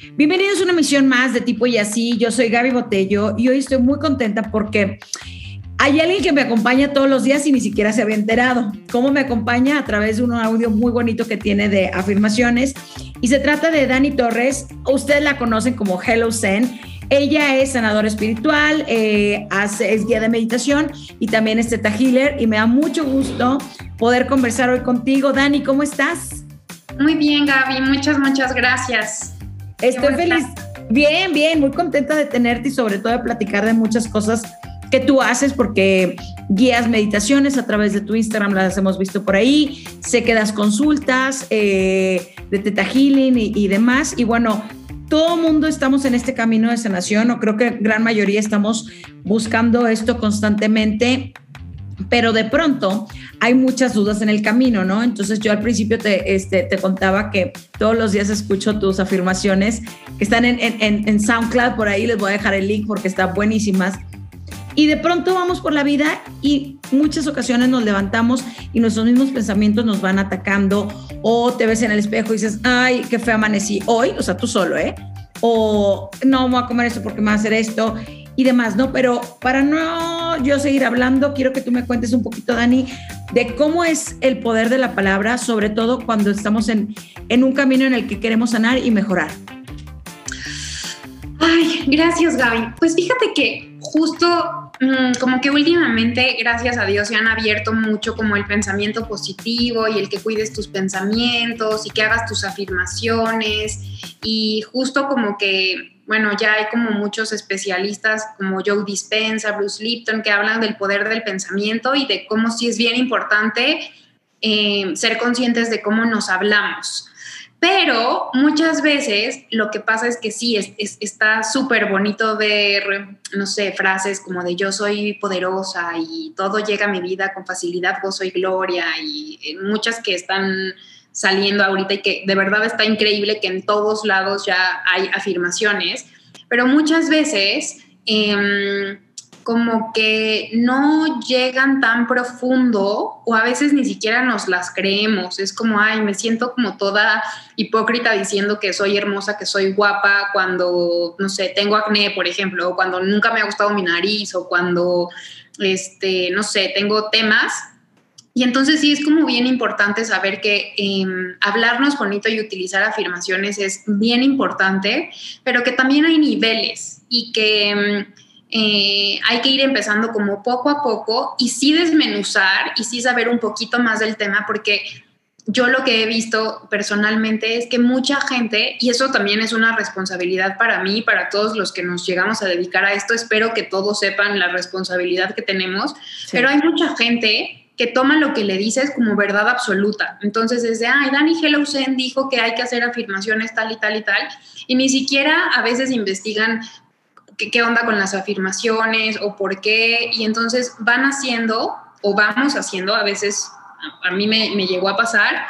Bienvenidos a una misión más de tipo y así. Yo soy Gaby Botello y hoy estoy muy contenta porque hay alguien que me acompaña todos los días y ni siquiera se había enterado. ¿Cómo me acompaña? A través de un audio muy bonito que tiene de afirmaciones. Y se trata de Dani Torres. Ustedes la conocen como Hello Zen. Ella es sanadora espiritual, eh, hace, es guía de meditación y también es teta healer. Y me da mucho gusto poder conversar hoy contigo. Dani, ¿cómo estás? Muy bien, Gaby. Muchas, muchas gracias. Estoy feliz. Bien, bien, muy contenta de tenerte y sobre todo de platicar de muchas cosas que tú haces porque guías meditaciones a través de tu Instagram, las hemos visto por ahí, sé que das consultas eh, de Teta Healing y, y, demás. Y bueno, todo mundo estamos en este camino de sanación, o creo que gran mayoría estamos buscando esto constantemente pero de pronto hay muchas dudas en el camino, ¿no? Entonces yo al principio te, este, te contaba que todos los días escucho tus afirmaciones que están en, en, en SoundCloud, por ahí les voy a dejar el link porque están buenísimas. Y de pronto vamos por la vida y muchas ocasiones nos levantamos y nuestros mismos pensamientos nos van atacando o te ves en el espejo y dices, ay, qué feo amanecí hoy, o sea, tú solo, ¿eh? O no voy a comer esto porque me va a hacer esto y demás, ¿no? Pero para no yo seguir hablando, quiero que tú me cuentes un poquito, Dani, de cómo es el poder de la palabra, sobre todo cuando estamos en, en un camino en el que queremos sanar y mejorar. Ay, gracias, Gaby. Pues fíjate que justo mmm, como que últimamente, gracias a Dios, se han abierto mucho como el pensamiento positivo y el que cuides tus pensamientos y que hagas tus afirmaciones y justo como que bueno, ya hay como muchos especialistas como Joe Dispenza, Bruce Lipton, que hablan del poder del pensamiento y de cómo sí es bien importante eh, ser conscientes de cómo nos hablamos. Pero muchas veces lo que pasa es que sí, es, es, está súper bonito ver, no sé, frases como de yo soy poderosa y todo llega a mi vida con facilidad, gozo y gloria y eh, muchas que están saliendo ahorita y que de verdad está increíble que en todos lados ya hay afirmaciones, pero muchas veces eh, como que no llegan tan profundo o a veces ni siquiera nos las creemos. Es como, ay, me siento como toda hipócrita diciendo que soy hermosa, que soy guapa cuando, no sé, tengo acné, por ejemplo, o cuando nunca me ha gustado mi nariz o cuando, este, no sé, tengo temas y entonces sí es como bien importante saber que eh, hablarnos bonito y utilizar afirmaciones es bien importante, pero que también hay niveles y que eh, hay que ir empezando como poco a poco y sí desmenuzar y sí saber un poquito más del tema porque yo lo que he visto personalmente es que mucha gente, y eso también es una responsabilidad para mí, para todos los que nos llegamos a dedicar a esto, espero que todos sepan la responsabilidad que tenemos, sí. pero hay mucha gente que toma lo que le dices como verdad absoluta. Entonces es de, ay, Danny Hellousen dijo que hay que hacer afirmaciones tal y tal y tal, y ni siquiera a veces investigan qué, qué onda con las afirmaciones o por qué, y entonces van haciendo o vamos haciendo, a veces a mí me, llegó a pasar,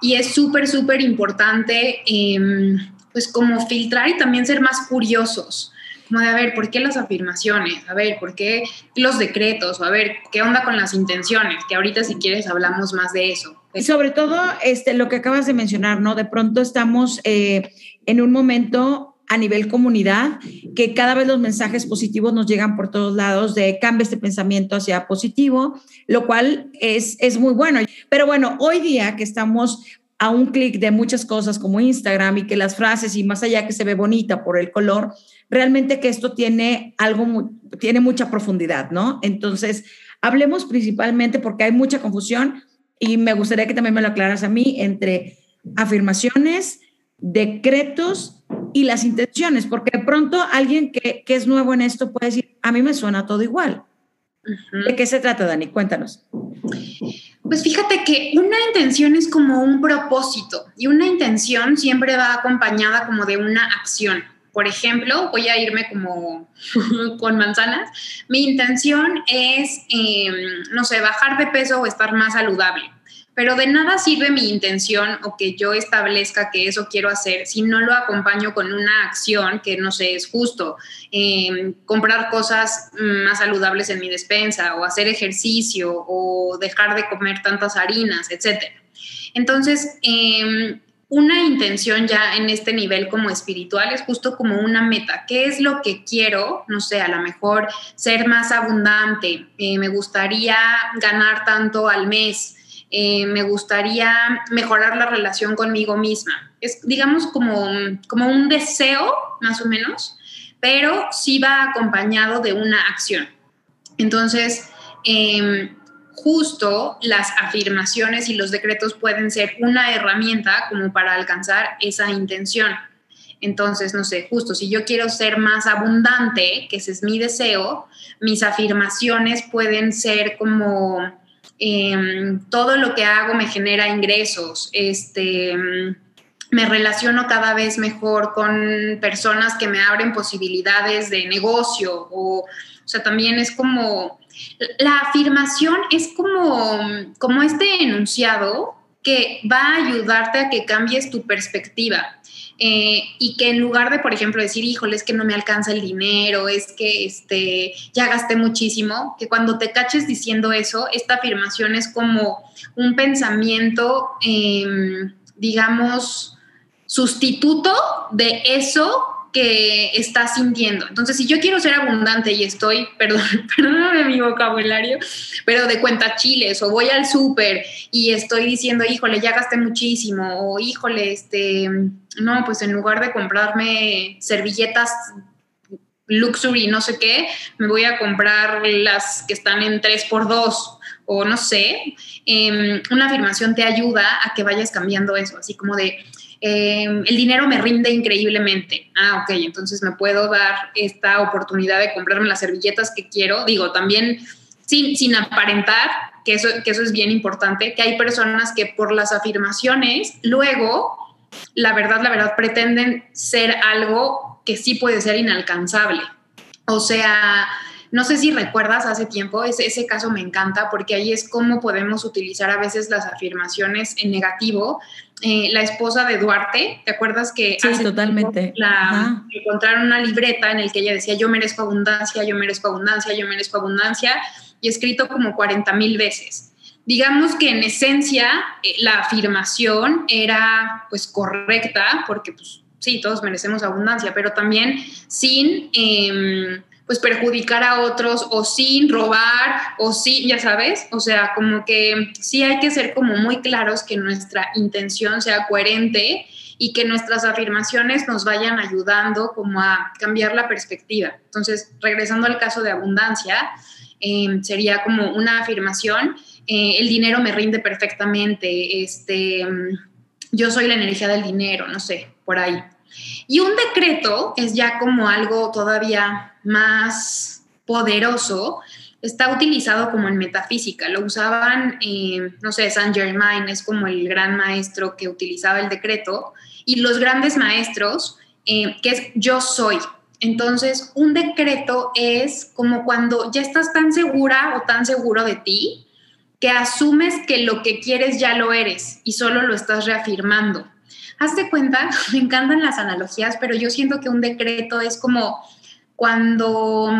y es súper, súper importante, eh, pues como filtrar y también ser más curiosos de, a ver, ¿por qué las afirmaciones? A ver, ¿por qué los decretos? O a ver, ¿qué onda con las intenciones? Que ahorita si quieres hablamos más de eso. Y sobre todo, este, lo que acabas de mencionar, ¿no? De pronto estamos eh, en un momento a nivel comunidad, que cada vez los mensajes positivos nos llegan por todos lados de cambia este pensamiento hacia positivo, lo cual es, es muy bueno. Pero bueno, hoy día que estamos a un clic de muchas cosas como Instagram y que las frases y más allá que se ve bonita por el color, realmente que esto tiene algo, tiene mucha profundidad, ¿no? Entonces, hablemos principalmente porque hay mucha confusión y me gustaría que también me lo aclaras a mí entre afirmaciones, decretos y las intenciones, porque de pronto alguien que, que es nuevo en esto puede decir, a mí me suena todo igual. Uh -huh. ¿De qué se trata, Dani? Cuéntanos. Pues fíjate que una intención es como un propósito y una intención siempre va acompañada como de una acción. Por ejemplo, voy a irme como con manzanas. Mi intención es, eh, no sé, bajar de peso o estar más saludable. Pero de nada sirve mi intención o que yo establezca que eso quiero hacer si no lo acompaño con una acción que no sé, es justo. Eh, comprar cosas más saludables en mi despensa o hacer ejercicio o dejar de comer tantas harinas, etc. Entonces, eh, una intención ya en este nivel como espiritual es justo como una meta. ¿Qué es lo que quiero? No sé, a lo mejor ser más abundante, eh, me gustaría ganar tanto al mes, eh, me gustaría mejorar la relación conmigo misma. Es, digamos, como, como un deseo, más o menos, pero sí va acompañado de una acción. Entonces, eh, justo las afirmaciones y los decretos pueden ser una herramienta como para alcanzar esa intención. Entonces, no sé, justo si yo quiero ser más abundante, que ese es mi deseo, mis afirmaciones pueden ser como em, todo lo que hago me genera ingresos, este, me relaciono cada vez mejor con personas que me abren posibilidades de negocio o, o sea, también es como la afirmación es como, como este enunciado que va a ayudarte a que cambies tu perspectiva. Eh, y que en lugar de, por ejemplo, decir, híjole, es que no me alcanza el dinero, es que este, ya gasté muchísimo, que cuando te caches diciendo eso, esta afirmación es como un pensamiento, em, digamos, sustituto de eso que estás sintiendo. Entonces, si yo quiero ser abundante y estoy, perdón, perdóname mi vocabulario, pero de cuenta chiles o voy al súper y estoy diciendo, híjole, ya gasté muchísimo o híjole, este, no, pues en lugar de comprarme servilletas luxury, no sé qué, me voy a comprar las que están en 3x2 o no sé, em, una afirmación te ayuda a que vayas cambiando eso, así como de, Em, el dinero me rinde increíblemente. Ah, ok, entonces me puedo dar esta oportunidad de comprarme las servilletas que quiero. Digo, también sin, sin aparentar, que eso, que eso es bien importante, que hay personas que por las afirmaciones, luego, la verdad, la verdad, pretenden ser algo que sí puede ser inalcanzable. O sea, no sé si recuerdas hace tiempo, ese, ese caso me encanta porque ahí es cómo podemos utilizar a veces las afirmaciones en negativo. Eh, la esposa de Duarte, ¿te acuerdas que sí, totalmente. La, encontraron una libreta en el que ella decía yo merezco abundancia, yo merezco abundancia, yo merezco abundancia y escrito como 40 mil veces. Digamos que en esencia eh, la afirmación era pues correcta porque pues sí, todos merecemos abundancia, pero también sin... Eh, pues perjudicar a otros o sin robar o sí, ya sabes, o sea, como que sí hay que ser como muy claros que nuestra intención sea coherente y que nuestras afirmaciones nos vayan ayudando como a cambiar la perspectiva. Entonces, regresando al caso de abundancia, em, sería como una afirmación, eh, el dinero me rinde perfectamente, este, yo soy la energía del dinero, no sé, por ahí. Y un decreto es ya como algo todavía más poderoso, está utilizado como en metafísica. Lo usaban, eh, no sé, Saint Germain es como el gran maestro que utilizaba el decreto, y los grandes maestros, eh, que es yo soy. Entonces, un decreto es como cuando ya estás tan segura o tan seguro de ti que asumes que lo que quieres ya lo eres y solo lo estás reafirmando. Hazte cuenta, me encantan las analogías, pero yo siento que un decreto es como cuando,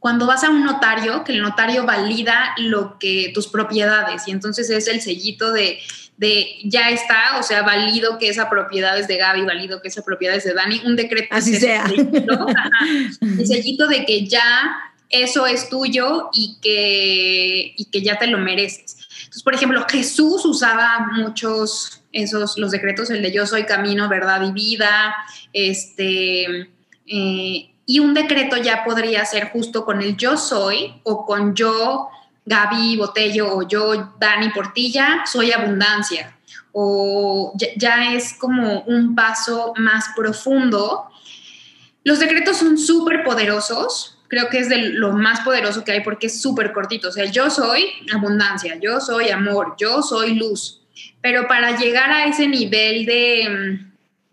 cuando vas a un notario, que el notario valida lo que tus propiedades y entonces es el sellito de, de ya está, o sea, valido que esa propiedad es de Gaby, valido que esa propiedad es de Dani, un decreto. Así sea. el sellito de que ya eso es tuyo y que, y que ya te lo mereces. Entonces, por ejemplo, Jesús usaba muchos esos, los decretos, el de yo soy camino, verdad y vida, este, eh, y un decreto ya podría ser justo con el yo soy o con yo, Gaby Botello, o yo, Dani Portilla, soy abundancia. O ya, es como un paso más profundo. Los decretos son súper poderosos, creo que es de lo más poderoso que hay porque es súper cortito. O sea, yo soy abundancia, yo soy amor, yo soy luz. Pero para llegar a ese nivel de mm,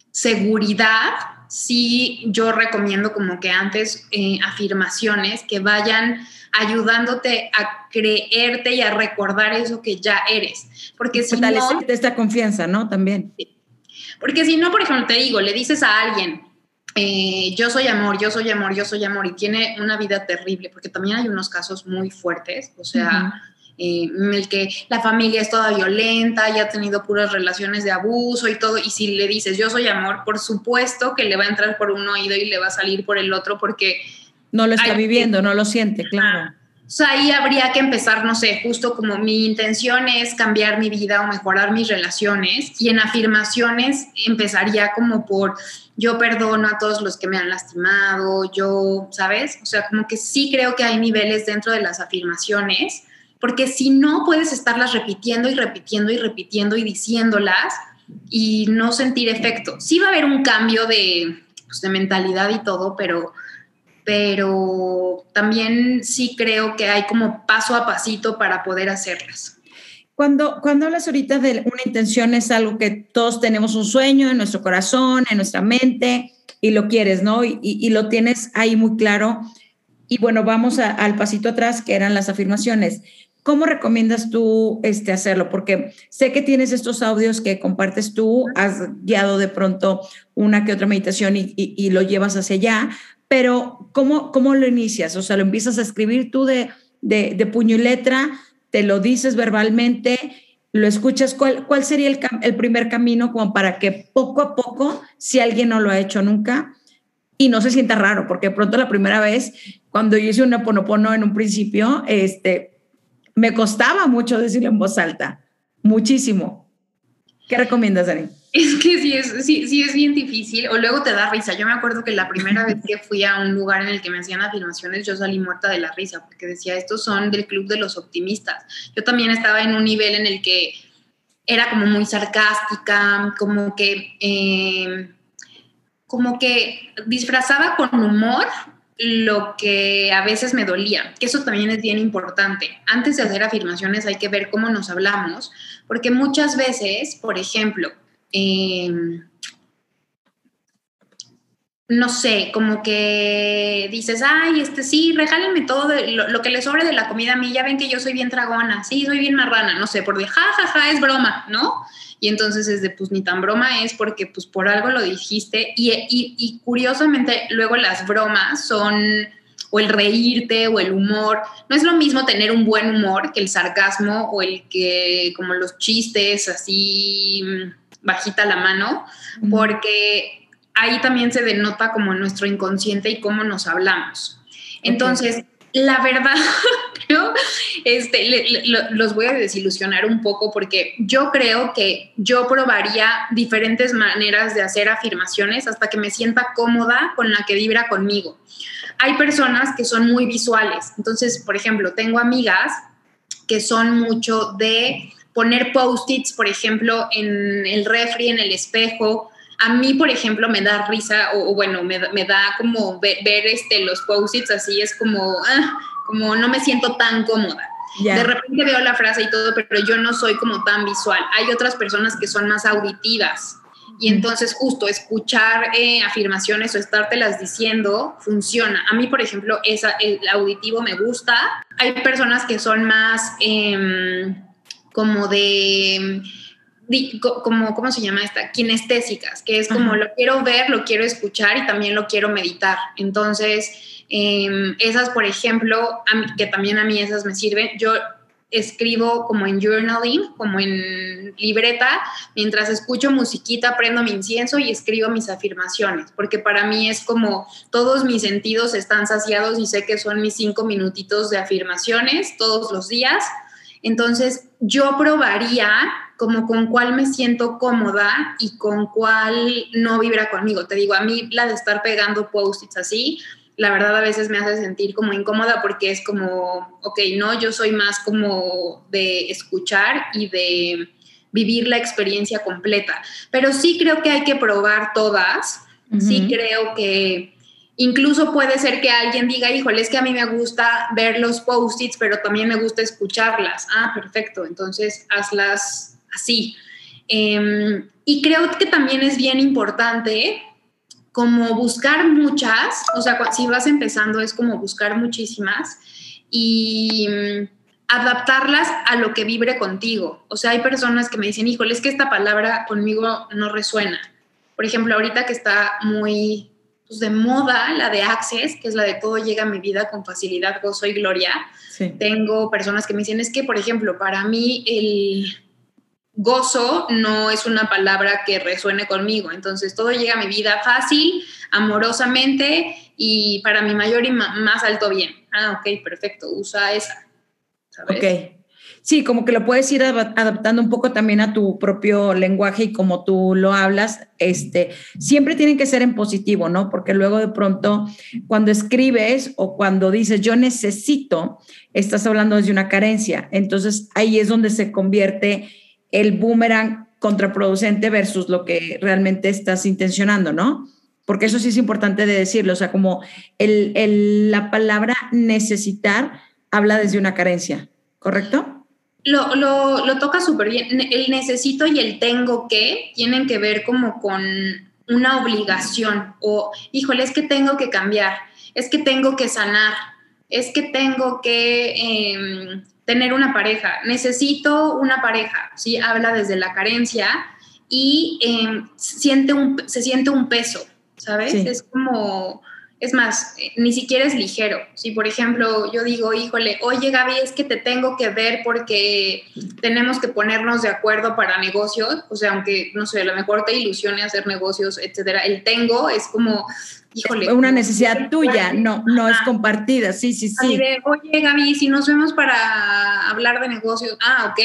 seguridad, sí yo recomiendo como que antes eh, afirmaciones que vayan ayudándote a creerte y a recordar eso que ya eres. Porque si no, esta confianza, ¿no? También. Porque si no, por ejemplo, te digo, le dices a alguien, eh, yo soy amor, yo soy amor, yo soy amor, y tiene una vida terrible, porque también hay unos casos muy fuertes, o sea, eh, en el que la familia es toda violenta, y ha tenido puras relaciones de abuso y todo, y si le dices yo soy amor, por supuesto que le va a entrar por un oído y le va a salir por el otro porque... No lo está viviendo, no lo siente, claro. O sea, ahí habría que empezar, no sé, justo como mi intención es cambiar mi vida o mejorar mis relaciones y en afirmaciones empezaría como por yo perdono a todos los que me han lastimado, yo, ¿sabes? O sea, como que sí creo que hay niveles dentro de las afirmaciones, porque si no puedes estarlas repitiendo y repitiendo y repitiendo y diciéndolas y no sentir efecto. Sí va a haber un cambio de, pues, mentalidad y todo, pero pero también sí creo que hay como paso a pasito para poder hacerlas. Cuando, cuando hablas ahorita de una intención es algo que todos tenemos un sueño en nuestro corazón, en nuestra mente y lo quieres, ¿no? Y, y, lo tienes ahí muy claro. Y bueno, vamos al pasito atrás, que eran las afirmaciones. ¿Cómo recomiendas tú este, hacerlo? Porque sé que tienes estos audios que compartes tú, has guiado de pronto una que otra meditación y, y, y lo llevas hacia allá, pero ¿cómo, ¿cómo lo inicias? O sea, lo empiezas a escribir tú de, de, puño y letra, te lo dices verbalmente, lo escuchas. ¿Cuál, cuál sería el, el, primer camino como para que poco a poco, si alguien no lo ha hecho nunca, y no se sienta raro, porque pronto la primera vez, cuando yo hice un ponopono en un principio, este, me costaba mucho decirlo en voz alta, muchísimo. ¿Qué recomiendas, Dani? Es que sí es, sí, sí es bien difícil, o luego te da risa. Yo me acuerdo que la primera vez que fui a un lugar en el que me hacían afirmaciones, yo salí muerta de la risa, porque decía, estos son del club de los optimistas. Yo también estaba en un nivel en el que era como muy sarcástica, como que, eh, como que disfrazaba con humor lo que a veces me dolía, que eso también es bien importante. Antes de hacer afirmaciones hay que ver cómo nos hablamos, porque muchas veces, por ejemplo, Em, no sé, como que dices, ay, este sí, regálenme todo lo, que les sobre de la comida a mí, ya ven que yo soy bien dragona, sí, soy bien marrana, no sé, por de ja, ja, ja, es broma, ¿no? Y entonces es de, pues ni tan broma es porque pues por algo lo dijiste y, y, y curiosamente luego las bromas son o el reírte o el humor. No es lo mismo tener un buen humor que el sarcasmo o el que como los chistes así bajita la mano, porque ahí también se denota como nuestro inconsciente y cómo nos hablamos. Entonces, la verdad, creo, este, los voy a desilusionar un poco porque yo creo que yo probaría diferentes maneras de hacer afirmaciones hasta que me sienta cómoda con la que vibra conmigo. Hay personas que son muy visuales, entonces, por ejemplo, tengo amigas que son mucho de poner post-its, por ejemplo, en el refri, en el espejo. A mí, por ejemplo, me da risa, o, bueno, me, da como ver, este, los post-its así, es como, ah, como no me siento tan cómoda. De repente veo la frase y todo, pero yo no soy como tan visual. Hay otras personas que son más auditivas. Y entonces justo escuchar eh, afirmaciones o estártelas diciendo funciona. A mí, por ejemplo, esa, el auditivo me gusta. Hay personas que son más... Eh, como de, como, ¿cómo se llama esta? Kinestésicas, que es como lo quiero ver, lo quiero escuchar y también lo quiero meditar. Entonces, em, esas, por ejemplo, que también a mí esas me sirven, yo escribo como en journaling, como en libreta, mientras escucho musiquita, prendo mi incienso y escribo mis afirmaciones, porque para mí es como todos mis sentidos están saciados y sé que son mis cinco minutitos de afirmaciones todos los días entonces, yo probaría como con cuál me siento cómoda y con cuál no vibra conmigo. Te digo, a mí la de estar pegando post-its así, la verdad a veces me hace sentir como incómoda porque es como, ok, no, yo soy más como de escuchar y de vivir la experiencia completa. Pero sí creo que hay que probar todas. Sí creo que Incluso puede ser que alguien diga, híjole, es que a mí me gusta ver los post-its, pero también me gusta escucharlas. Ah, perfecto, entonces hazlas así. Em, y creo que también es bien importante como buscar muchas, o sea, si vas empezando es como buscar muchísimas y mm, adaptarlas a lo que vibre contigo. O sea, hay personas que me dicen, híjole, es que esta palabra conmigo no resuena. Por ejemplo, ahorita que está muy pues, de moda, la de Access, que es la de todo llega a mi vida con facilidad, gozo y gloria. Tengo personas que me dicen, es que, por ejemplo, para mí el gozo no es una palabra que resuene conmigo, entonces todo llega a mi vida fácil, amorosamente y para mi mayor y más alto bien. Ah, ok, perfecto, usa esa. Ok. Sí, como que lo puedes ir adaptando un poco también a tu propio lenguaje y como tú lo hablas, este, siempre tienen que ser en positivo, ¿no? Porque luego de pronto cuando escribes o cuando dices yo necesito, estás hablando desde una carencia. Entonces ahí es donde se convierte el boomerang contraproducente versus lo que realmente estás intencionando, ¿no? Porque eso sí es importante de decirlo, o sea, como la palabra necesitar habla desde una carencia, ¿correcto? Lo, lo, lo toca súper bien. El necesito y el tengo que tienen que ver como con una obligación o, híjole, es que tengo que cambiar, es que tengo que sanar, es que tengo que em, tener una pareja, necesito una pareja, ¿sí? Habla desde la carencia y em, siente un, se siente un peso, ¿sabes? Es como es más, eh, ni siquiera es ligero. Si, por ejemplo, yo digo, híjole, oye Gaby, es que te tengo que ver porque tenemos que ponernos de acuerdo para negocios, o sea, aunque, no sé, a lo mejor te ilusione hacer negocios, etcétera, el tengo es como, híjole. Una necesidad tuya, no, no es compartida, sí, sí, sí. oye Gaby, si nos vemos para hablar de negocios, ah, ok,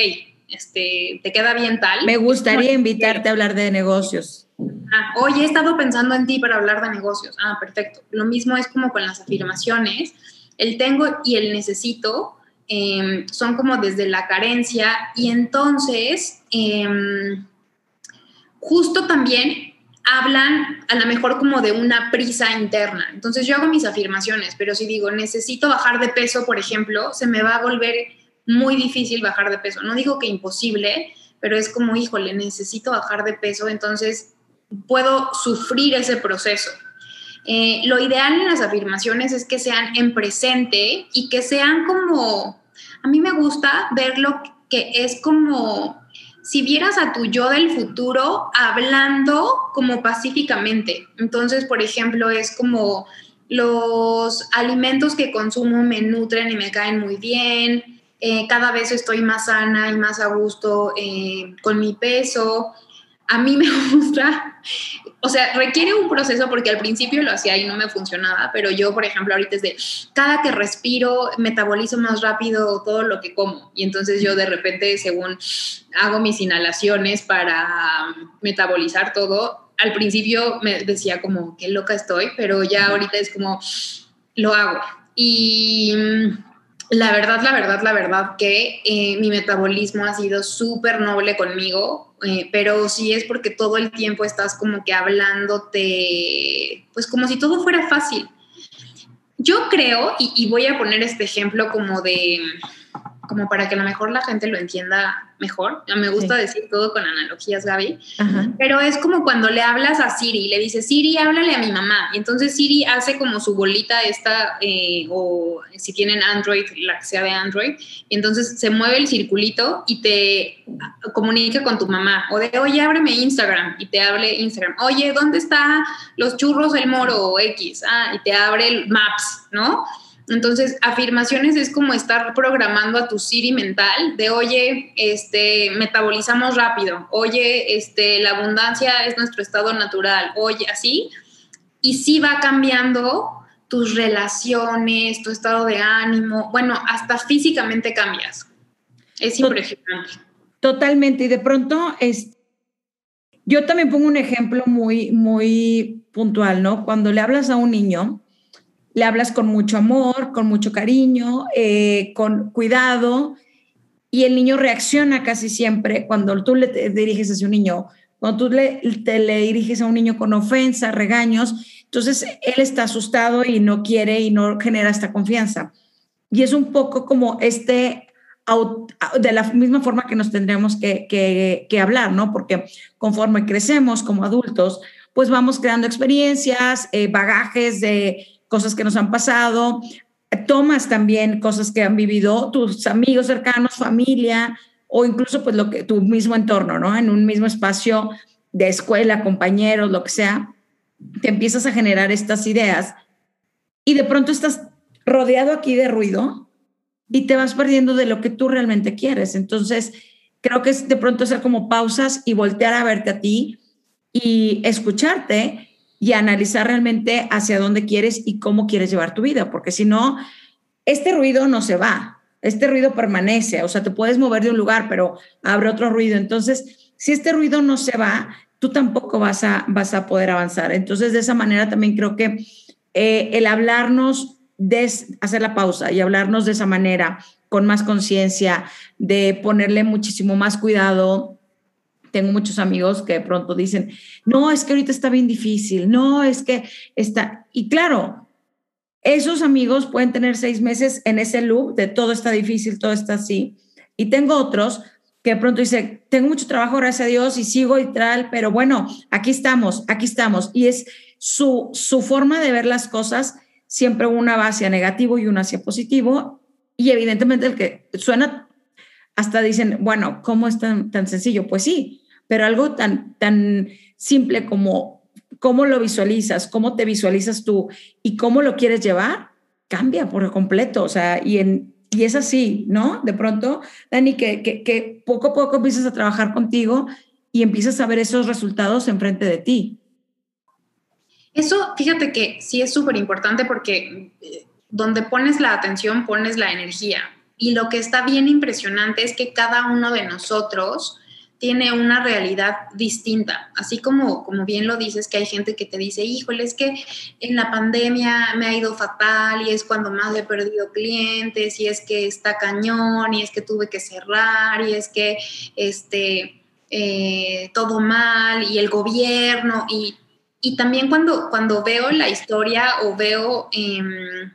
este, te queda bien tal. Me gustaría invitarte a hablar de negocios Ah, oye, he estado pensando en ti para hablar de negocios. Ah, perfecto. Lo mismo es como con las afirmaciones. El tengo y el necesito em, son como desde la carencia y entonces em, justo también hablan a lo mejor como de una prisa interna. Entonces yo hago mis afirmaciones, pero si digo necesito bajar de peso, por ejemplo, se me va a volver muy difícil bajar de peso. No digo que imposible, pero es como, híjole, necesito bajar de peso, entonces puedo sufrir ese proceso. Eh, lo ideal en las afirmaciones es que sean en presente y que sean como, a mí me gusta verlo que es como si vieras a tu yo del futuro hablando como pacíficamente. Entonces, por ejemplo, es como los alimentos que consumo me nutren y me caen muy bien, eh, cada vez estoy más sana y más a gusto eh, con mi peso, a mí me gusta, o sea, requiere un proceso porque al principio lo hacía y no me funcionaba, pero yo, por ejemplo, ahorita es de cada que respiro, metabolizo más rápido todo lo que como. Y entonces yo de repente, según hago mis inhalaciones para metabolizar todo, al principio me decía como, qué loca estoy, pero ya ahorita es como, lo hago. Y la verdad, la verdad, la verdad que eh, mi metabolismo ha sido súper noble conmigo, eh, pero sí es porque todo el tiempo estás como que hablándote, pues como si todo fuera fácil. Yo creo, y voy a poner este ejemplo como de, como para que a lo mejor la gente lo entienda mejor. Me gusta decir todo con analogías, Gaby. Pero es como cuando le hablas a Siri y le dices, Siri, háblale a mi mamá. Y entonces Siri hace como su bolita esta, eh, o si tienen Android, la que sea de Android. Y entonces se mueve el circulito y te comunica con tu mamá. O de, oye, ábreme Instagram. Y te hable Instagram. Oye, ¿dónde está los churros el moro X? Ah, y te abre el Maps, ¿no? Entonces, afirmaciones es como estar programando a tu Siri mental de, oye, este, metabolizamos rápido, oye, este, la abundancia es nuestro estado natural, oye, así. Y sí va cambiando tus relaciones, tu estado de ánimo, bueno, hasta físicamente cambias. Es impresionante. Totalmente. Y de pronto, es, yo también pongo un ejemplo muy, muy puntual, ¿no? Cuando le hablas a un niño, le hablas con mucho amor, con mucho cariño, eh, con cuidado, y el niño reacciona casi siempre cuando tú le diriges a un niño, cuando tú le, le diriges a un niño con ofensa, regaños, entonces él está asustado y no quiere y no genera esta confianza. Y es un poco como este, de la misma forma que nos tendríamos que, que, hablar, ¿no? Porque conforme crecemos como adultos, pues vamos creando experiencias, eh, bagajes de cosas que nos han pasado, tomas también cosas que han vivido tus amigos cercanos, familia o incluso pues lo que tu mismo entorno, ¿no? En un mismo espacio de escuela, compañeros, lo que sea. te empiezas a generar estas ideas y de pronto estás rodeado aquí de ruido y te vas perdiendo de lo que tú realmente quieres. Entonces, creo que es de pronto hacer como pausas y voltear a verte a ti y escucharte y analizar realmente hacia dónde quieres y cómo quieres llevar tu vida, porque si no, este ruido no se va, este ruido permanece, o sea, te puedes mover de un lugar, pero abre otro ruido. Entonces, si este ruido no se va, tú tampoco vas a, vas a poder avanzar. Entonces, de esa manera también creo que eh, el hablarnos, de hacer la pausa y hablarnos de esa manera, con más conciencia, de ponerle muchísimo más cuidado. Tengo muchos amigos que de pronto dicen, no, es que ahorita está bien difícil, no, es que está... Y claro, esos amigos pueden tener seis meses en ese loop de todo está difícil, todo está así. Y tengo otros que de pronto dice, tengo mucho trabajo, gracias a Dios, y sigo y tal, pero bueno, aquí estamos, aquí estamos. Y es su, su forma de ver las cosas, siempre una va hacia negativo y una hacia positivo. Y evidentemente el que suena, hasta dicen, bueno, ¿cómo es tan, tan sencillo? Pues sí, pero algo tan, tan simple como cómo lo visualizas, cómo te visualizas tú y cómo lo quieres llevar, cambia por completo. O sea, y en, y es así, ¿no? De pronto, Dani, que, que, poco a poco empiezas a trabajar contigo y empiezas a ver esos resultados enfrente de ti. Eso, fíjate que sí es súper importante porque eh, donde pones la atención, pones la energía. Y lo que está bien impresionante es que cada uno de nosotros tiene una realidad distinta. Así como, como bien lo dices, que hay gente que te dice, híjole, es que en la pandemia me ha ido fatal y es cuando más he perdido clientes y es que está cañón y es que tuve que cerrar y es que este, eh, todo mal y el gobierno y, también cuando, cuando veo la historia o veo... Em,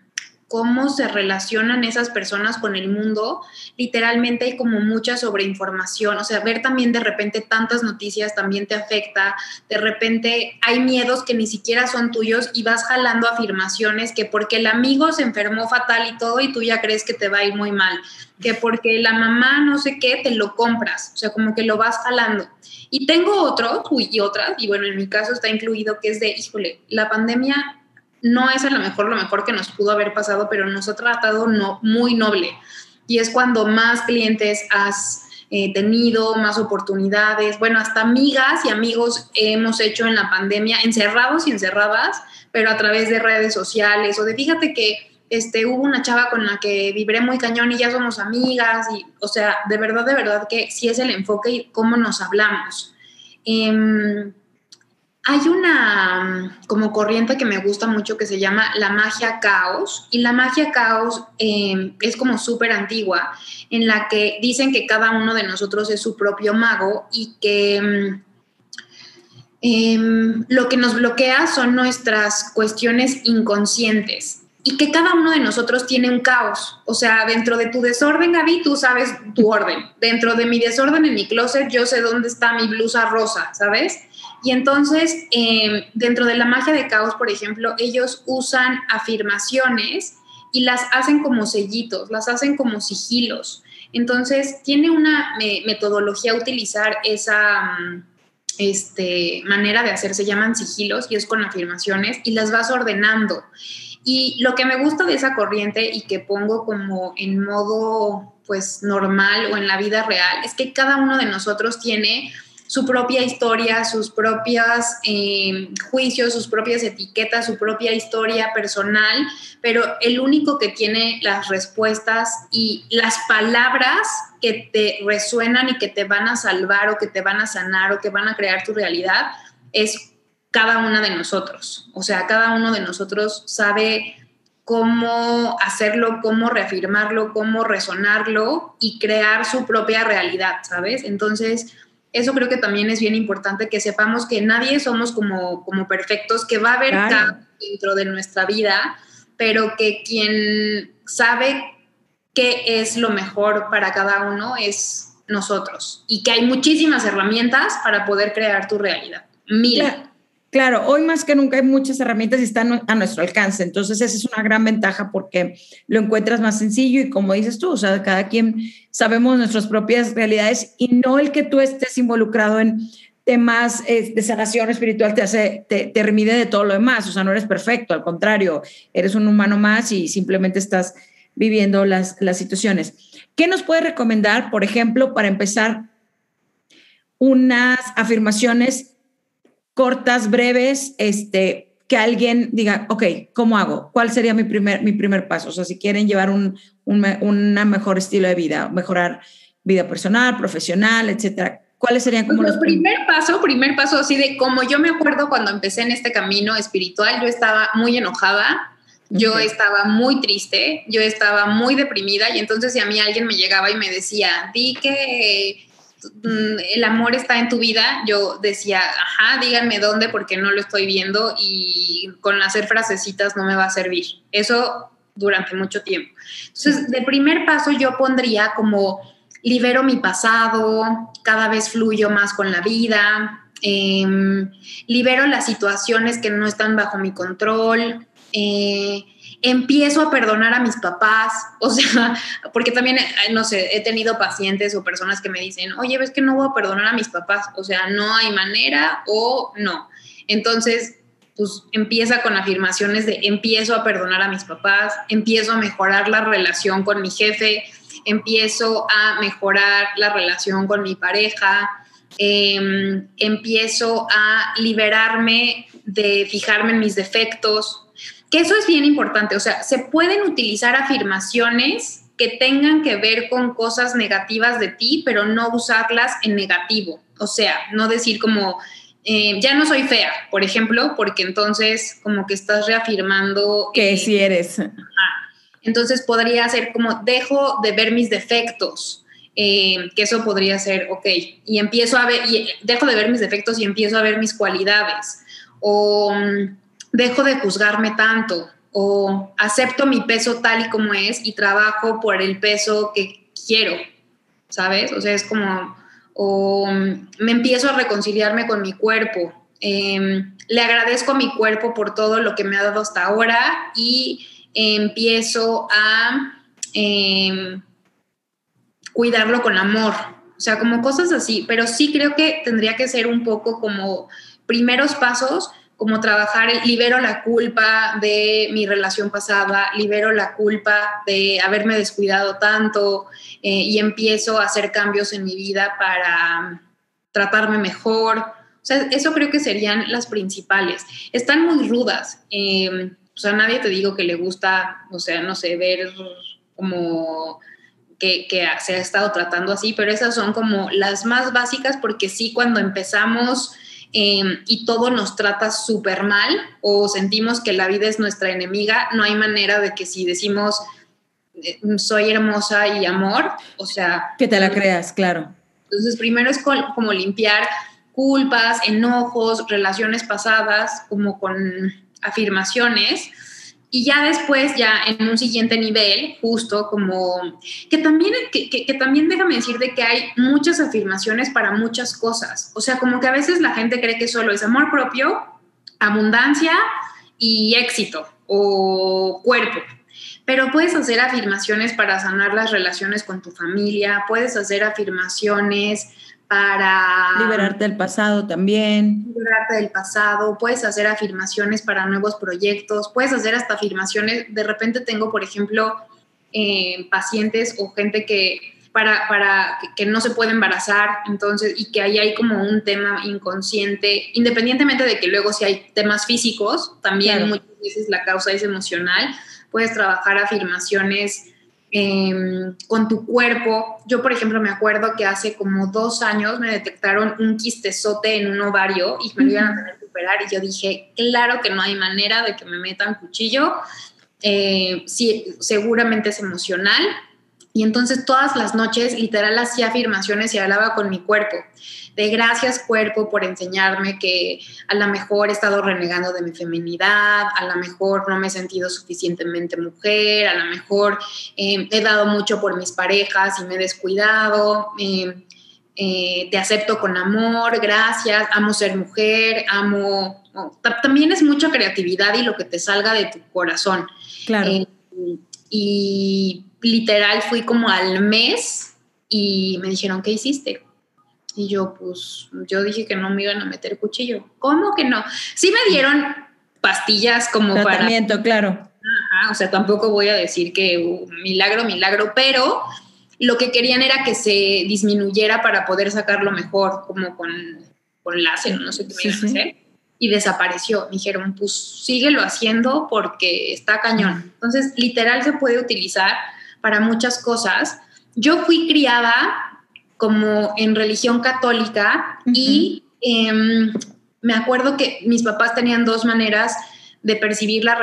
cómo se relacionan esas personas con el mundo, literalmente hay como mucha sobreinformación, o sea, ver también de repente tantas noticias también te afecta, de repente hay miedos que ni siquiera son tuyos y vas jalando afirmaciones que porque el amigo se enfermó fatal y todo y tú ya crees que te va a ir muy mal, que porque la mamá no sé qué, te lo compras, o sea, como que lo vas jalando. Y tengo otros y otras, y bueno, en mi caso está incluido que es de, híjole, la pandemia no es a lo mejor lo mejor que nos pudo haber pasado, pero nos ha tratado no, muy noble. Y es cuando más clientes has eh, tenido, más oportunidades, bueno, hasta amigas y amigos hemos hecho en la pandemia, encerrados y encerradas, pero a través de redes sociales o de fíjate que este, hubo una chava con la que vibré muy cañón y ya somos amigas, y, o sea, de verdad, de verdad que sí es el enfoque y cómo nos hablamos. Em, hay una mm, como corriente que me gusta mucho que se llama la magia caos y la magia caos em, es como súper antigua en la que dicen que cada uno de nosotros es su propio mago y que mm, em, lo que nos bloquea son nuestras cuestiones inconscientes y que cada uno de nosotros tiene un caos. O sea, dentro de tu desorden, Gaby, tú sabes tu orden. Dentro de mi desorden en mi closet, yo sé dónde está mi blusa rosa, ¿sabes? Y entonces, em, dentro de la magia de caos, por ejemplo, ellos usan afirmaciones y las hacen como sellitos, las hacen como sigilos. Entonces, tiene una metodología utilizar esa mm, este, manera de hacer, se llaman sigilos y es con afirmaciones y las vas ordenando. Y lo que me gusta de esa corriente y que pongo como en modo pues normal o en la vida real es que cada uno de nosotros tiene su propia historia, sus propios eh, juicios, sus propias etiquetas, su propia historia personal, pero el único que tiene las respuestas y las palabras que te resuenan y que te van a salvar o que te van a sanar o que van a crear tu realidad es cada una de nosotros. O sea, cada uno de nosotros sabe cómo hacerlo, cómo reafirmarlo, cómo resonarlo y crear su propia realidad, ¿sabes? Entonces, eso creo que también es bien importante que sepamos que nadie somos como, como perfectos, que va a haber claro. dentro de nuestra vida, pero que quien sabe qué es lo mejor para cada uno es nosotros y que hay muchísimas herramientas para poder crear tu realidad. Mira. Claro, hoy más que nunca hay muchas herramientas y están a nuestro alcance. Entonces, esa es una gran ventaja porque lo encuentras más sencillo y como dices tú, o sea, cada quien sabemos nuestras propias realidades y no el que tú estés involucrado en temas eh, de sanación espiritual te hace, te, te remide de todo lo demás, o sea, no eres perfecto, al contrario, eres un humano más y simplemente estás viviendo las, las situaciones. ¿Qué nos puede recomendar, por ejemplo, para empezar unas afirmaciones cortas, breves, este, que alguien diga, ok, ¿cómo hago? ¿Cuál sería mi primer, mi primer paso? O sea, si quieren llevar un, un mejor estilo de vida, mejorar vida personal, profesional, etcétera. ¿Cuáles serían como pues los primer paso, primer paso así de como yo me acuerdo cuando empecé en este camino espiritual, yo estaba muy enojada, yo estaba muy triste, yo estaba muy deprimida y entonces si a mí alguien me llegaba y me decía, di que el amor está en tu vida, yo decía, ajá, díganme dónde porque no lo estoy viendo y con hacer frasecitas no me va a servir. Eso durante mucho tiempo. Entonces, de primer paso yo pondría como libero mi pasado, cada vez fluyo más con la vida, em, libero las situaciones que no están bajo mi control, eh, empiezo a perdonar a mis papás, o sea, porque también, eh, no sé, he tenido pacientes o personas que me dicen, oye, ves que no voy a perdonar a mis papás, o sea, no hay manera o no. Entonces, pues empieza con afirmaciones de empiezo a perdonar a mis papás, empiezo a mejorar la relación con mi jefe, empiezo a mejorar la relación con mi pareja, em, empiezo a liberarme de fijarme en mis defectos, que eso es bien importante, o sea, se pueden utilizar afirmaciones que tengan que ver con cosas negativas de ti, pero no usarlas en negativo. O sea, no decir como, eh, ya no soy fea, por ejemplo, porque entonces como que estás reafirmando... Que si eres. Entonces podría ser como, dejo de ver mis defectos. Eh, que eso podría ser, ok, y empiezo a ver, y dejo de ver mis defectos y empiezo a ver mis cualidades. O mm, dejo de juzgarme tanto o acepto mi peso tal y como es y trabajo por el peso que quiero, ¿sabes? O sea, es como, o mm, me empiezo a reconciliarme con mi cuerpo, em, le agradezco a mi cuerpo por todo lo que me ha dado hasta ahora y empiezo a em, cuidarlo con amor, o sea, como cosas así, pero sí creo que tendría que ser un poco como primeros pasos como trabajar, libero la culpa de mi relación pasada, libero la culpa de haberme descuidado tanto eh, y empiezo a hacer cambios en mi vida para tratarme mejor. O sea, eso creo que serían las principales. Están muy rudas. Em, o sea, nadie te digo que le gusta, o sea, no sé, ver como que, que, se ha estado tratando así, pero esas son como las más básicas porque sí, cuando empezamos Em, y todo nos trata súper mal o sentimos que la vida es nuestra enemiga, no hay manera de que si decimos eh, soy hermosa y amor, o sea... Que te la creas, claro. Entonces, primero es como limpiar culpas, enojos, relaciones pasadas, como con afirmaciones y ya después, ya en un siguiente nivel, justo como que también, que, también déjame decir de que hay muchas afirmaciones para muchas cosas. O sea, como que a veces la gente cree que solo es amor propio, abundancia y éxito o cuerpo. Pero puedes hacer afirmaciones para sanar las relaciones con tu familia, puedes hacer afirmaciones para... Liberarte del pasado también. Liberarte del pasado, puedes hacer afirmaciones para nuevos proyectos, puedes hacer hasta afirmaciones, de repente tengo, por ejemplo, eh, pacientes o gente que para, para que no se puede embarazar, entonces, y que ahí hay como un tema inconsciente, independientemente de que luego si hay temas físicos, también muchas veces la causa es emocional, puedes trabajar afirmaciones Em, con tu cuerpo. Yo, por ejemplo, me acuerdo que hace como dos años me detectaron un quistezote en un ovario y me lo iban a tener que operar y yo dije, claro que no hay manera de que me metan cuchillo. Eh, sí, seguramente es emocional. Y entonces todas las noches literal hacía afirmaciones y hablaba con mi cuerpo de gracias cuerpo por enseñarme que a lo mejor he estado renegando de mi feminidad, a lo mejor no me he sentido suficientemente mujer, a lo mejor eh, he dado mucho por mis parejas y me he descuidado. Eh, eh, te acepto con amor, gracias, amo ser mujer, amo... también es mucha creatividad y lo que te salga de tu corazón. Claro. y literal fui como al mes y me dijeron, ¿qué hiciste? Y yo, pues, yo dije que no me iban a meter cuchillo. ¿Cómo que no? Sí me dieron pastillas como Tratamiento, para... claro. Ajá, o sea, tampoco voy a decir que uh, milagro, milagro, pero lo que querían era que se disminuyera para poder sacarlo mejor, como con, con láser, no sé qué me iban a hacer. Y desapareció. Me dijeron, pues síguelo haciendo porque está cañón. Entonces, literal se puede utilizar para muchas cosas. Yo fui criada como en religión católica y em, me acuerdo que mis papás tenían dos maneras de percibir la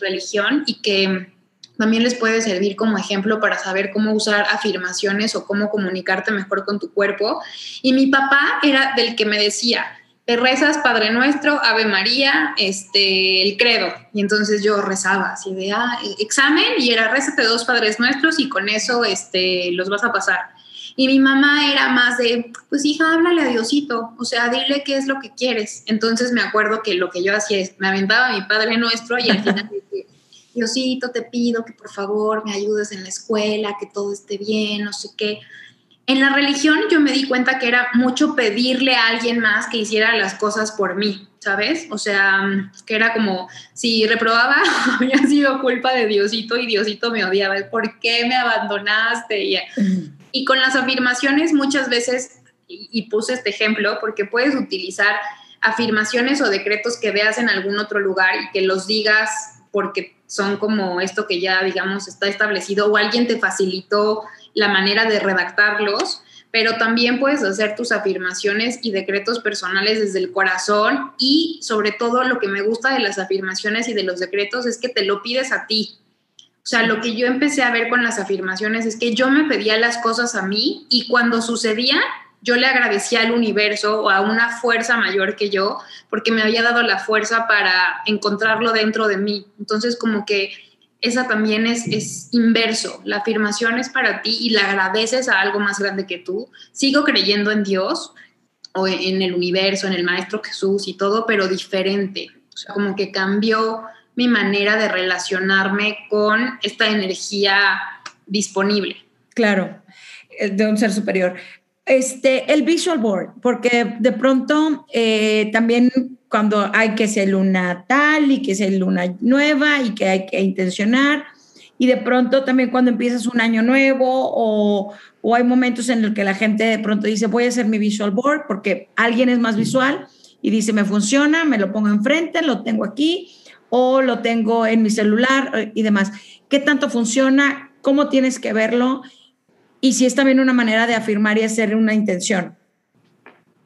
religión y que también les puede servir como ejemplo para saber cómo usar afirmaciones o cómo comunicarte mejor con tu cuerpo. Y mi papá era del que me decía, te rezas Padre Nuestro, Ave María, este, el credo. Y entonces yo rezaba así de, ah, examen y era rézate dos Padres Nuestros y con eso este, los vas a pasar. Y mi mamá era más de, pues hija, háblale a Diosito, o sea, dile qué es lo que quieres. Entonces me acuerdo que lo que yo hacía es, me aventaba a mi Padre Nuestro y al final Diosito, te pido que por favor me ayudes en la escuela, que todo esté bien, no sé qué. En la religión yo me di cuenta que era mucho pedirle a alguien más que hiciera las cosas por mí, ¿sabes? O sea, que era como, si reprobaba, había sido culpa de Diosito y Diosito me odiaba, ¿por qué me abandonaste? Y, y con las afirmaciones muchas veces, y puse este ejemplo, porque puedes utilizar afirmaciones o decretos que veas en algún otro lugar y que los digas porque son como esto que ya, digamos, está establecido o alguien te facilitó la manera de redactarlos, pero también puedes hacer tus afirmaciones y decretos personales desde el corazón y sobre todo lo que me gusta de las afirmaciones y de los decretos es que te lo pides a ti. O sea, lo que yo empecé a ver con las afirmaciones es que yo me pedía las cosas a mí y cuando sucedía, yo le agradecía al universo o a una fuerza mayor que yo, porque me había dado la fuerza para encontrarlo dentro de mí. Entonces, como que esa también es, es inverso. La afirmación es para ti y la agradeces a algo más grande que tú. Sigo creyendo en Dios o en el universo, en el Maestro Jesús y todo, pero diferente. O sea, como que cambió mi manera de relacionarme con esta energía disponible. Claro, eh, de un ser superior. Este, el visual board, porque de pronto eh, también cuando hay que ser luna tal y que ser luna nueva y que hay que intencionar, y de pronto también cuando empiezas un año nuevo o, o hay momentos en los que la gente de pronto dice voy a hacer mi visual board porque alguien es más visual y dice me funciona, me lo pongo enfrente, lo tengo aquí o lo tengo en mi celular eh, y demás. ¿Qué tanto funciona? ¿Cómo tienes que verlo? Y si es también una manera de afirmar y hacer una intención.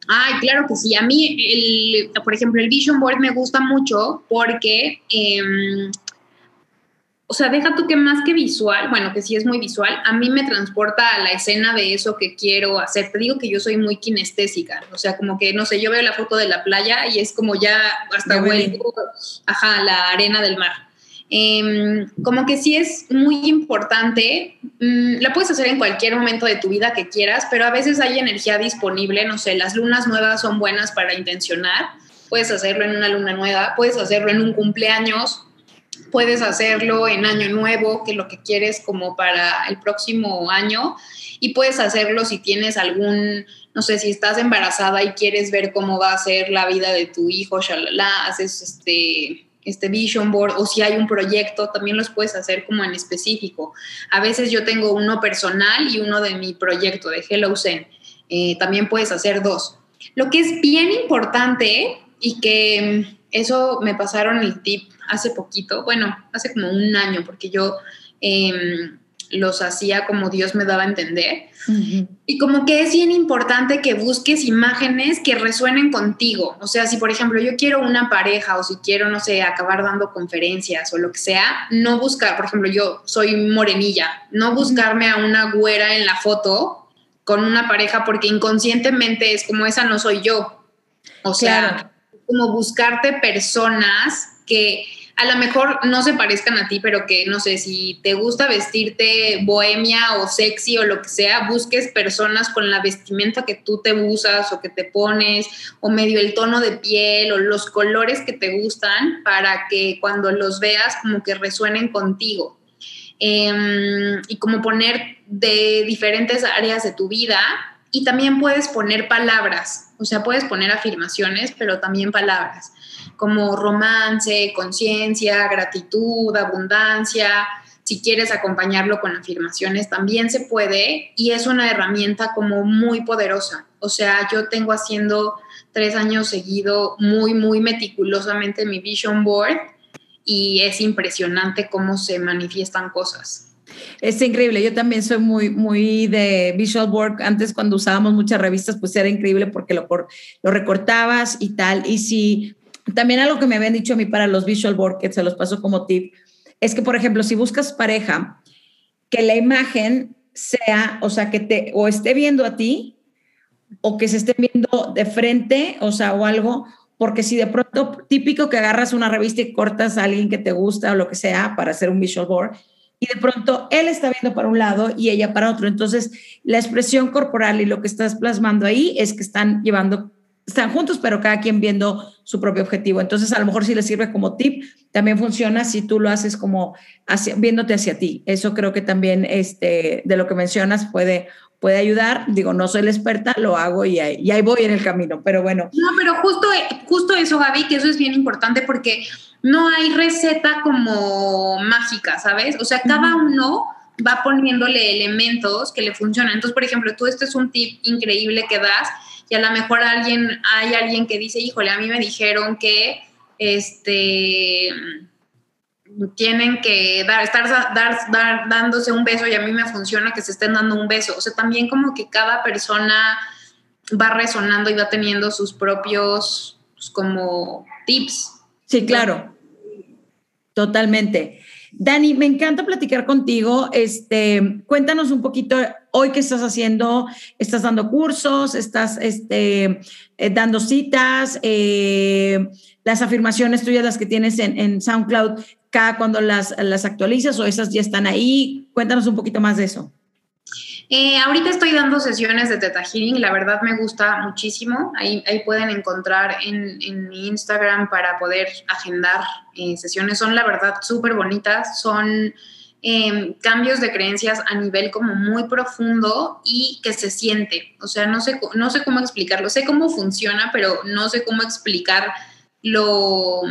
Ay, claro que sí. A mí, el, por ejemplo, el Vision Board me gusta mucho porque, em, o sea, deja tú que más que visual, bueno, que sí es muy visual, a mí me transporta a la escena de eso que quiero hacer. Te digo que yo soy muy kinestésica, o sea, como que, no sé, yo veo la foto de la playa y es como ya hasta vuelvo, ajá, la arena del mar. Em, como que sí es muy importante, mm, la puedes hacer en cualquier momento de tu vida que quieras, pero a veces hay energía disponible, no sé, las lunas nuevas son buenas para intencionar, puedes hacerlo en una luna nueva, puedes hacerlo en un cumpleaños, puedes hacerlo en año nuevo, que lo que quieres como para el próximo año, y puedes hacerlo si tienes algún, no sé, si estás embarazada y quieres ver cómo va a ser la vida de tu hijo, shalala, haces este este vision board o si hay un proyecto, también los puedes hacer como en específico. A veces yo tengo uno personal y uno de mi proyecto de Hello Zen. Eh, también puedes hacer dos. Lo que es bien importante y que mm, eso me pasaron el tip hace poquito, bueno, hace como un año, porque yo em, los hacía como Dios me daba a entender. Y como que es bien importante que busques imágenes que resuenen contigo. O sea, si por ejemplo yo quiero una pareja o si quiero, no sé, acabar dando conferencias o lo que sea, no buscar, por ejemplo, yo soy morenilla, no buscarme a una güera en la foto con una pareja porque inconscientemente es como esa no soy yo. O sea, como buscarte personas que a lo mejor no se parezcan a ti, pero que no sé, si te gusta vestirte bohemia o sexy o lo que sea, busques personas con la vestimenta que tú te usas o que te pones, o medio el tono de piel o los colores que te gustan para que cuando los veas como que resuenen contigo. Em, y como poner de diferentes áreas de tu vida y también puedes poner palabras, o sea, puedes poner afirmaciones, pero también palabras, como romance, conciencia, gratitud, abundancia. Si quieres acompañarlo con afirmaciones, también se puede y es una herramienta como muy poderosa. O sea, yo tengo haciendo tres años seguido muy, muy meticulosamente mi vision board y es impresionante cómo se manifiestan cosas. Es increíble, yo también soy muy, muy de visual work. Antes cuando usábamos muchas revistas, pues era increíble porque lo, lo recortabas y tal. Y si también algo que me habían dicho a mí para los visual work, que se los paso como tip, es que, por ejemplo, si buscas pareja, que la imagen sea, o sea, que te o esté viendo a ti o que se esté viendo de frente, o sea, o algo, porque si de pronto, típico que agarras una revista y cortas a alguien que te gusta o lo que sea para hacer un visual board, y de pronto él está viendo para un lado y ella para otro. Entonces, la expresión corporal y lo que estás plasmando ahí es que están llevando, están juntos, pero cada quien viendo su propio objetivo. Entonces, a lo mejor si le sirve como tip, también funciona si tú lo haces como hacia, viéndote hacia ti. Eso creo que también este, de lo que mencionas puede puede ayudar. Digo, no soy la experta, lo hago y ahí, y ahí, voy en el camino, pero bueno. No, pero justo, justo eso, Gaby, que eso es bien importante porque no hay receta como mágica, ¿sabes? O sea, cada uno va poniéndole elementos que le funcionan. Entonces, por ejemplo, tú este es un tip increíble que das y a lo mejor alguien, hay alguien que dice, híjole, a mí me dijeron que este tienen que dar, estar dar, dándose un beso y a mí me funciona que se estén dando un beso. O sea, también como que cada persona va resonando y va teniendo sus propios pues, como tips. Sí, claro. Totalmente. Dani, me encanta platicar contigo. Este, cuéntanos un poquito hoy qué estás haciendo. ¿Estás dando cursos? ¿Estás este, eh, dando citas? Eh, las afirmaciones tuyas, las que tienes en, SoundCloud, cada cuando las, las actualizas o esas ya están ahí. Cuéntanos un poquito más de eso. Eh, ahorita estoy dando sesiones de Teta Healing, la verdad me gusta muchísimo. Ahí, ahí pueden encontrar en, en, mi Instagram para poder agendar sesiones. Son la verdad súper bonitas, son em, cambios de creencias a nivel como muy profundo y que se siente. O sea, no sé, no sé cómo explicarlo, sé cómo funciona, pero no sé cómo explicar lo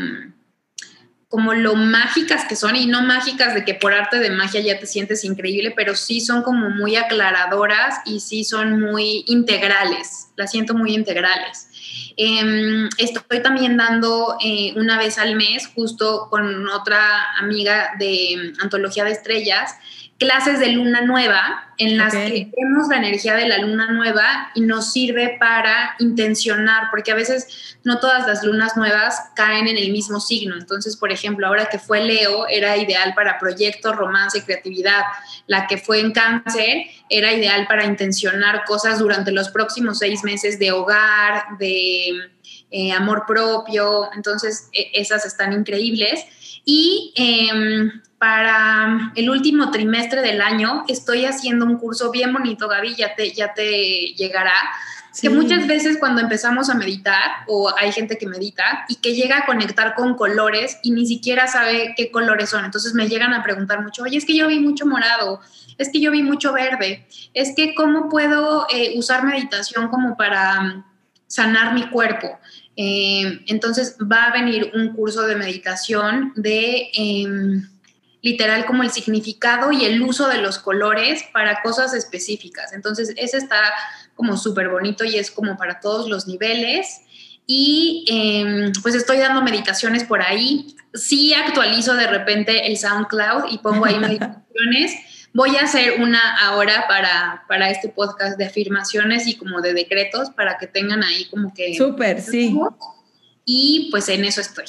como lo mágicas que son, y no mágicas de que por arte de magia ya te sientes increíble, pero sí son como muy aclaradoras y sí son muy integrales, las siento muy integrales. Em, estoy también dando eh, una vez al mes, justo con otra amiga de Antología de Estrellas, clases de luna nueva en las que vemos la energía de la luna nueva y nos sirve para intencionar, porque a veces no todas las lunas nuevas caen en el mismo signo. Entonces, por ejemplo, ahora que fue Leo, era ideal para proyectos, romance y creatividad. La que fue en cáncer era ideal para intencionar cosas durante los próximos seis meses de hogar, de eh, amor propio. Entonces, e, esas están increíbles. Y em, para el último trimestre del año estoy haciendo un curso bien bonito, Gaby, ya te, ya te llegará. Que muchas veces cuando empezamos a meditar, o hay gente que medita y que llega a conectar con colores y ni siquiera sabe qué colores son. Entonces me llegan a preguntar mucho, oye, es que yo vi mucho morado, es que yo vi mucho verde, es que cómo puedo eh, usar meditación como para mm, sanar mi cuerpo. Eh, entonces va a venir un curso de meditación de... Em, literal como el significado y el uso de los colores para cosas específicas. Entonces, ese está como súper bonito y es como para todos los niveles. Y em, pues estoy dando meditaciones por ahí. Sí actualizo de repente el SoundCloud y pongo ahí meditaciones. Voy a hacer una ahora para, para este podcast de afirmaciones y como de decretos para que tengan ahí como que... Súper, sí. Y pues en eso estoy.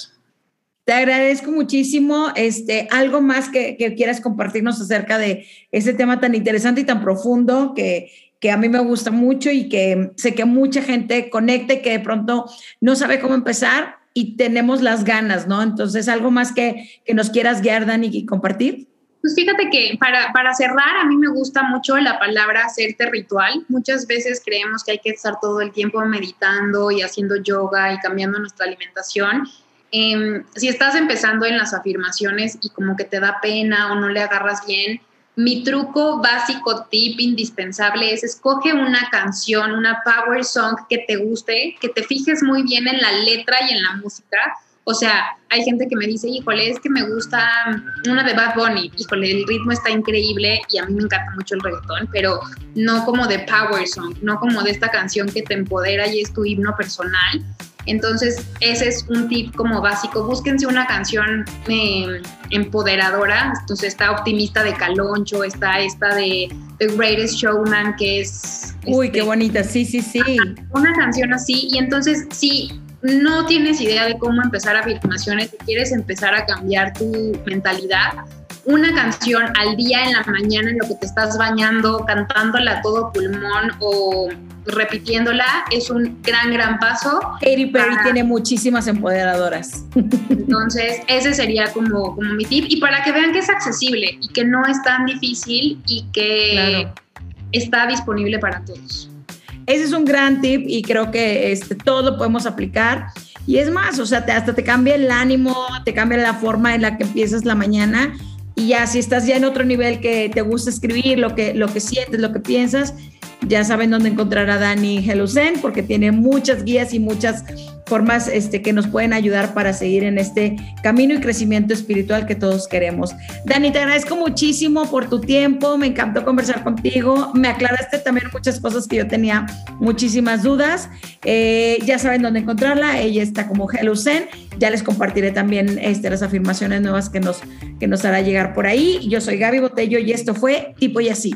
Te agradezco muchísimo. Este, algo más que, quieras compartirnos acerca de ese tema tan interesante y tan profundo que, que a mí me gusta mucho y que sé que mucha gente conecte que de pronto no sabe cómo empezar y tenemos las ganas, ¿no? Entonces, algo más que, que nos quieras guiar, Dani, y compartir. Pues fíjate que para, para, cerrar, a mí me gusta mucho la palabra hacerte ritual. Muchas veces creemos que hay que estar todo el tiempo meditando y haciendo yoga y cambiando nuestra alimentación. Em, si estás empezando en las afirmaciones y como que te da pena o no le agarras bien, mi truco básico, tip indispensable es escoge una canción, una power song que te guste, que te fijes muy bien en la letra y en la música. O sea, hay gente que me dice, híjole, es que me gusta una de Bad Bunny, híjole, el ritmo está increíble y a mí me encanta mucho el reggaetón, pero no como de power song, no como de esta canción que te empodera y es tu himno personal. Entonces, ese es un tip como básico. Búsquense una canción eh, empoderadora. Entonces, está Optimista de Caloncho, está esta de The Greatest Showman, que es... Uy, qué este, bonita, sí, sí, sí. Una canción así. Y entonces, si no tienes idea de cómo empezar afirmaciones, si quieres empezar a cambiar tu mentalidad, una canción al día en la mañana en lo que te estás bañando, cantándola a todo pulmón o repitiéndola es un gran, gran paso. Katy Perry tiene muchísimas empoderadoras. Entonces, ese sería como, como mi tip. Y para que vean que es accesible y que no es tan difícil y que está disponible para todos. Ese es un gran tip y creo que este, todo lo podemos aplicar. Y es más, o sea, hasta te cambia el ánimo, te cambia la forma en la que empiezas la mañana y ya si estás ya en otro nivel que te gusta escribir, lo que, lo que sientes, lo que piensas, ya saben dónde encontrar a Dani Helusen porque tiene muchas guías y muchas formas este, que nos pueden ayudar para seguir en este camino y crecimiento espiritual que todos queremos. Dani, te agradezco muchísimo por tu tiempo, me encantó conversar contigo, me aclaraste también muchas cosas que yo tenía muchísimas dudas. Eh, ya saben dónde encontrarla, ella está como Helusen, ya les compartiré también este, las afirmaciones nuevas que nos, que nos hará llegar por ahí. Yo soy Gaby Botello y esto fue Tipo y Así.